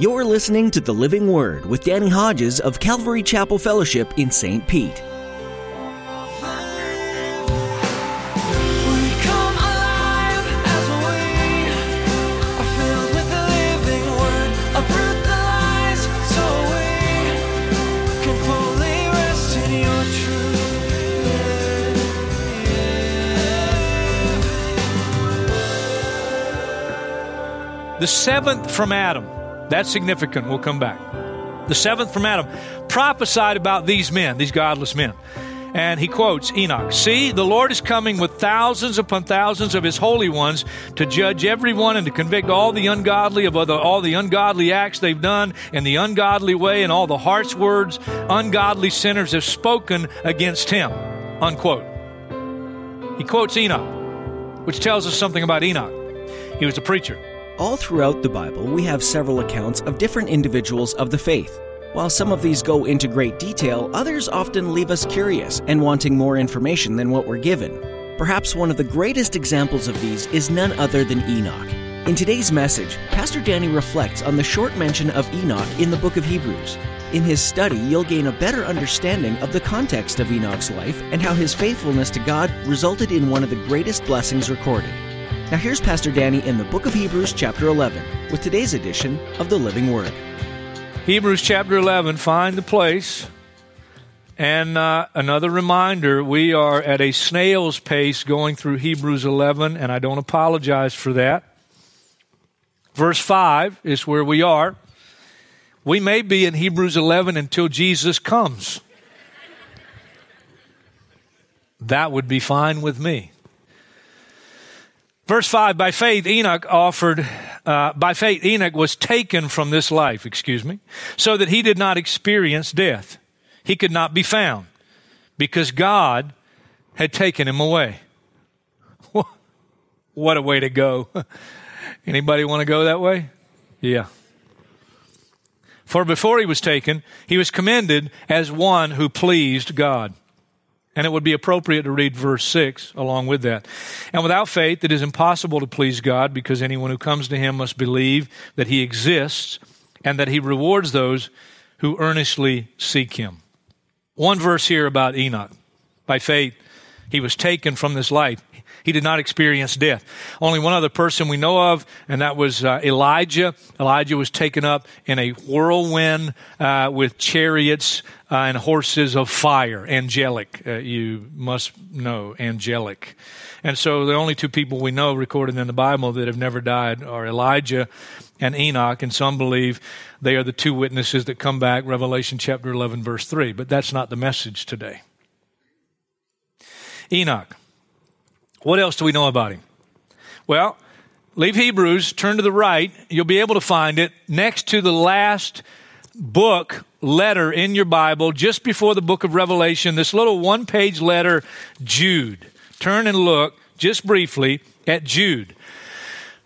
You're listening to The Living Word with Danny Hodges of Calvary Chapel Fellowship in St. Pete. We come alive as we are filled with the living word. Uproot the lies so we can fully rest in your The seventh from Adam. That's significant. We'll come back. The seventh from Adam prophesied about these men, these godless men. And he quotes Enoch See, the Lord is coming with thousands upon thousands of his holy ones to judge everyone and to convict all the ungodly of all the ungodly acts they've done in the ungodly way and all the harsh words ungodly sinners have spoken against him. Unquote. He quotes Enoch, which tells us something about Enoch. He was a preacher. All throughout the Bible, we have several accounts of different individuals of the faith. While some of these go into great detail, others often leave us curious and wanting more information than what we're given. Perhaps one of the greatest examples of these is none other than Enoch. In today's message, Pastor Danny reflects on the short mention of Enoch in the book of Hebrews. In his study, you'll gain a better understanding of the context of Enoch's life and how his faithfulness to God resulted in one of the greatest blessings recorded. Now, here's Pastor Danny in the book of Hebrews, chapter 11, with today's edition of the Living Word. Hebrews chapter 11, find the place. And uh, another reminder we are at a snail's pace going through Hebrews 11, and I don't apologize for that. Verse 5 is where we are. We may be in Hebrews 11 until Jesus comes. That would be fine with me. Verse 5 By faith, Enoch offered, uh, by faith, Enoch was taken from this life, excuse me, so that he did not experience death. He could not be found because God had taken him away. What a way to go. Anybody want to go that way? Yeah. For before he was taken, he was commended as one who pleased God. And it would be appropriate to read verse 6 along with that. And without faith, it is impossible to please God because anyone who comes to him must believe that he exists and that he rewards those who earnestly seek him. One verse here about Enoch. By faith, he was taken from this life. He did not experience death. Only one other person we know of, and that was uh, Elijah. Elijah was taken up in a whirlwind uh, with chariots uh, and horses of fire. Angelic, uh, you must know, angelic. And so the only two people we know recorded in the Bible that have never died are Elijah and Enoch, and some believe they are the two witnesses that come back, Revelation chapter 11, verse 3. But that's not the message today. Enoch. What else do we know about him? Well, leave Hebrews, turn to the right. You'll be able to find it next to the last book, letter in your Bible, just before the book of Revelation, this little one page letter, Jude. Turn and look just briefly at Jude.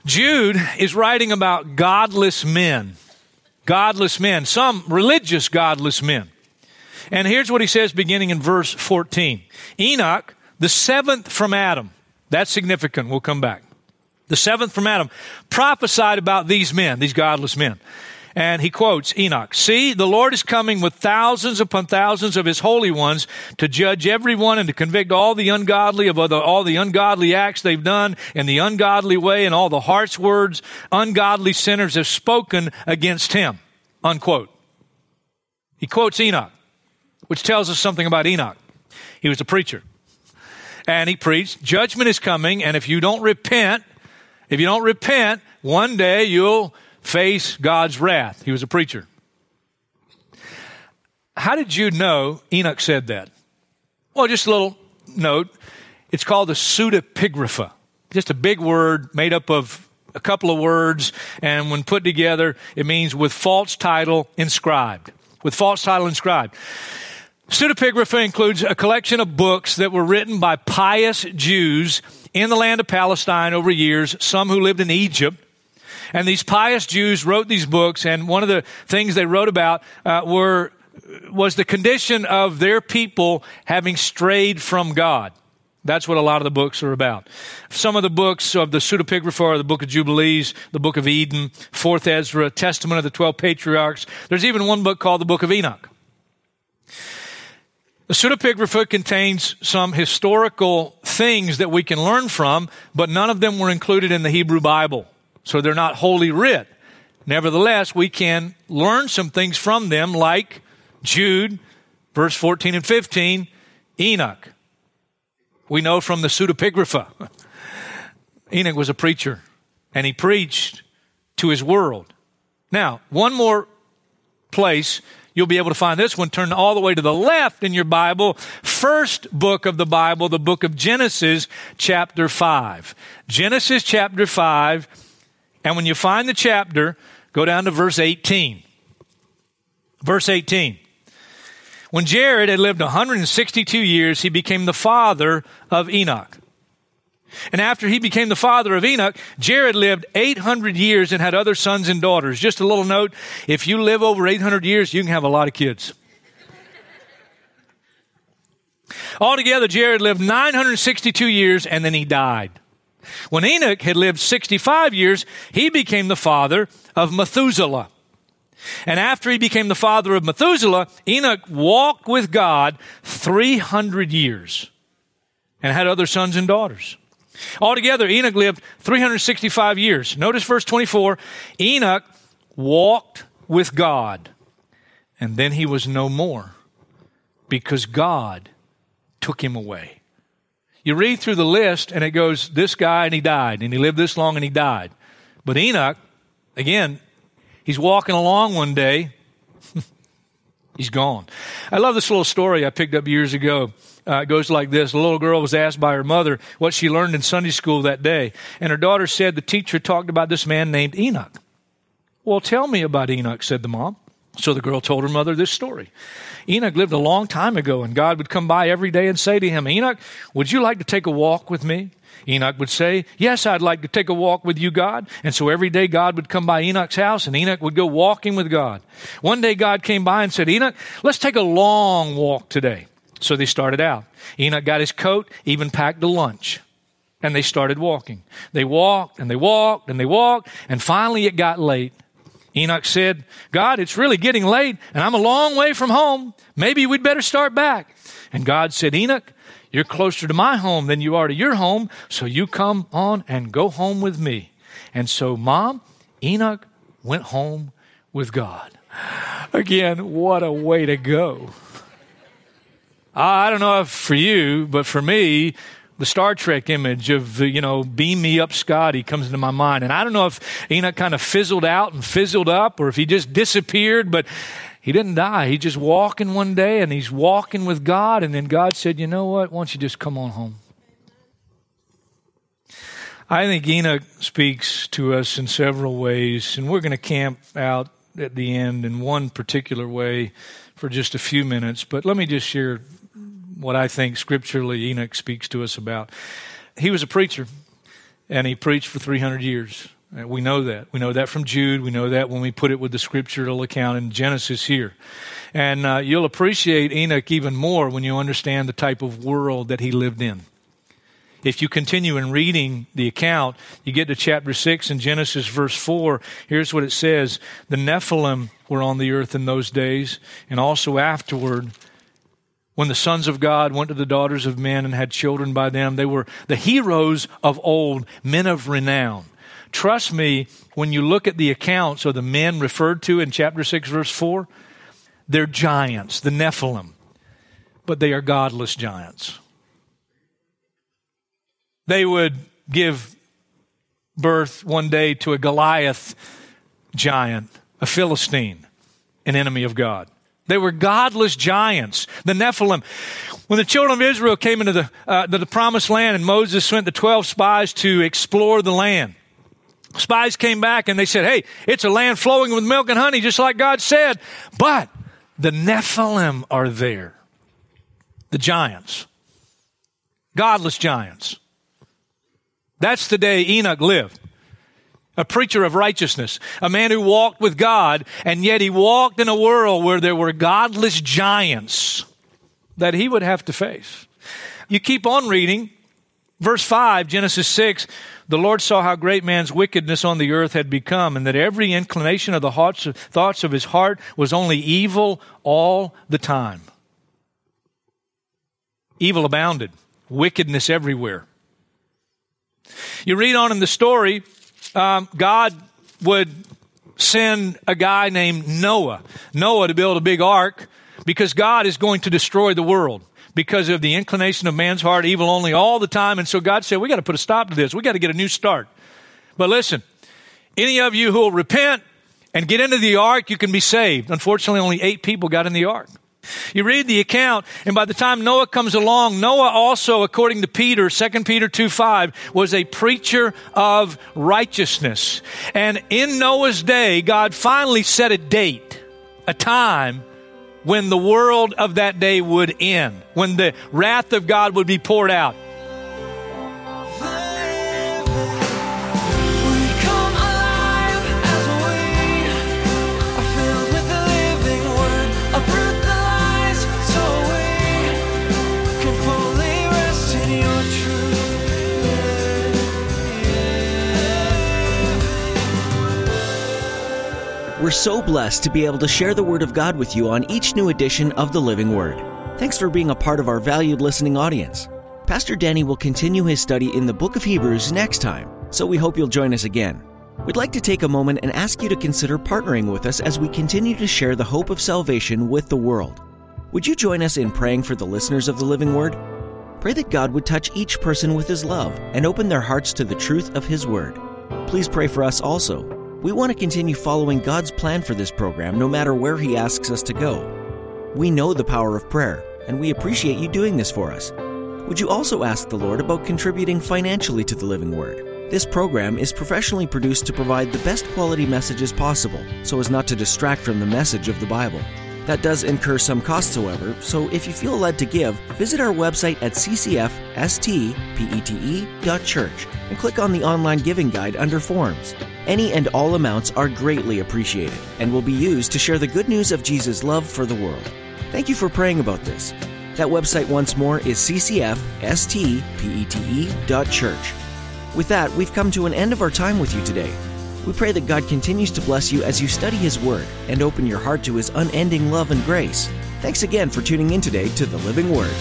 Jude is writing about godless men. Godless men, some religious godless men. And here's what he says beginning in verse 14 Enoch, the seventh from Adam. That's significant. We'll come back. The seventh from Adam prophesied about these men, these godless men. And he quotes Enoch See, the Lord is coming with thousands upon thousands of his holy ones to judge everyone and to convict all the ungodly of all the ungodly acts they've done in the ungodly way and all the harsh words ungodly sinners have spoken against him. Unquote. He quotes Enoch, which tells us something about Enoch. He was a preacher. And he preached, judgment is coming, and if you don't repent, if you don't repent, one day you'll face God's wrath. He was a preacher. How did you know Enoch said that? Well, just a little note. It's called the pseudepigrapha. Just a big word made up of a couple of words, and when put together, it means with false title inscribed. With false title inscribed. Pseudepigrapha includes a collection of books that were written by pious Jews in the land of Palestine over years, some who lived in Egypt. And these pious Jews wrote these books, and one of the things they wrote about uh, were was the condition of their people having strayed from God. That's what a lot of the books are about. Some of the books of the pseudepigrapha are the Book of Jubilees, the Book of Eden, Fourth Ezra, Testament of the Twelve Patriarchs. There's even one book called the Book of Enoch. The pseudepigrapha contains some historical things that we can learn from, but none of them were included in the Hebrew Bible. So they're not holy writ. Nevertheless, we can learn some things from them, like Jude, verse 14 and 15, Enoch. We know from the pseudepigrapha. Enoch was a preacher, and he preached to his world. Now, one more place you'll be able to find this one. Turn all the way to the left in your Bible. First book of the Bible, the book of Genesis, chapter 5. Genesis chapter 5. And when you find the chapter, go down to verse 18. Verse 18. When Jared had lived 162 years, he became the father of Enoch. And after he became the father of Enoch, Jared lived 800 years and had other sons and daughters. Just a little note if you live over 800 years, you can have a lot of kids. Altogether, Jared lived 962 years and then he died. When Enoch had lived 65 years, he became the father of Methuselah. And after he became the father of Methuselah, Enoch walked with God 300 years and had other sons and daughters. Altogether, Enoch lived 365 years. Notice verse 24 Enoch walked with God, and then he was no more because God took him away. You read through the list, and it goes this guy, and he died, and he lived this long, and he died. But Enoch, again, He's walking along one day. He's gone. I love this little story I picked up years ago. Uh, it goes like this. A little girl was asked by her mother what she learned in Sunday school that day. And her daughter said the teacher talked about this man named Enoch. Well, tell me about Enoch, said the mom. So the girl told her mother this story. Enoch lived a long time ago, and God would come by every day and say to him, Enoch, would you like to take a walk with me? Enoch would say, Yes, I'd like to take a walk with you, God. And so every day God would come by Enoch's house and Enoch would go walking with God. One day God came by and said, Enoch, let's take a long walk today. So they started out. Enoch got his coat, even packed a lunch. And they started walking. They walked and they walked and they walked. And finally it got late. Enoch said, God, it's really getting late and I'm a long way from home. Maybe we'd better start back. And God said, Enoch, you're closer to my home than you are to your home, so you come on and go home with me. And so, Mom, Enoch went home with God. Again, what a way to go. I don't know if for you, but for me, the Star Trek image of, you know, beam me up Scotty comes into my mind. And I don't know if Enoch kind of fizzled out and fizzled up or if he just disappeared, but he didn't die. He just walking one day and he's walking with God. And then God said, You know what? Why don't you just come on home? I think Enoch speaks to us in several ways, and we're going to camp out at the end in one particular way for just a few minutes. But let me just share what I think scripturally Enoch speaks to us about. He was a preacher, and he preached for 300 years. We know that. We know that from Jude. We know that when we put it with the scriptural account in Genesis here. And uh, you'll appreciate Enoch even more when you understand the type of world that he lived in. If you continue in reading the account, you get to chapter 6 in Genesis, verse 4. Here's what it says The Nephilim were on the earth in those days, and also afterward. When the sons of God went to the daughters of men and had children by them, they were the heroes of old, men of renown. Trust me, when you look at the accounts of the men referred to in chapter 6, verse 4, they're giants, the Nephilim, but they are godless giants. They would give birth one day to a Goliath giant, a Philistine, an enemy of God. They were godless giants, the Nephilim. When the children of Israel came into the, uh, the promised land and Moses sent the 12 spies to explore the land, Spies came back and they said, Hey, it's a land flowing with milk and honey, just like God said. But the Nephilim are there. The giants. Godless giants. That's the day Enoch lived. A preacher of righteousness, a man who walked with God, and yet he walked in a world where there were godless giants that he would have to face. You keep on reading, Verse 5, Genesis 6, the Lord saw how great man's wickedness on the earth had become, and that every inclination of the hearts, thoughts of his heart was only evil all the time. Evil abounded, wickedness everywhere. You read on in the story, um, God would send a guy named Noah, Noah to build a big ark because God is going to destroy the world because of the inclination of man's heart, evil only all the time. And so God said, we got to put a stop to this. We got to get a new start. But listen, any of you who will repent and get into the ark, you can be saved. Unfortunately, only eight people got in the ark. You read the account, and by the time Noah comes along, Noah also, according to Peter, 2 Peter 2 5, was a preacher of righteousness. And in Noah's day, God finally set a date, a time when the world of that day would end, when the wrath of God would be poured out. So blessed to be able to share the Word of God with you on each new edition of the Living Word. Thanks for being a part of our valued listening audience. Pastor Danny will continue his study in the book of Hebrews next time, so we hope you'll join us again. We'd like to take a moment and ask you to consider partnering with us as we continue to share the hope of salvation with the world. Would you join us in praying for the listeners of the Living Word? Pray that God would touch each person with His love and open their hearts to the truth of His Word. Please pray for us also. We want to continue following God's plan for this program no matter where He asks us to go. We know the power of prayer, and we appreciate you doing this for us. Would you also ask the Lord about contributing financially to the Living Word? This program is professionally produced to provide the best quality messages possible so as not to distract from the message of the Bible. That does incur some costs, however, so if you feel led to give, visit our website at ccfstpete.church and click on the online giving guide under Forms. Any and all amounts are greatly appreciated and will be used to share the good news of Jesus' love for the world. Thank you for praying about this. That website once more is ccfstpete.church. With that, we've come to an end of our time with you today. We pray that God continues to bless you as you study His Word and open your heart to His unending love and grace. Thanks again for tuning in today to the Living Word.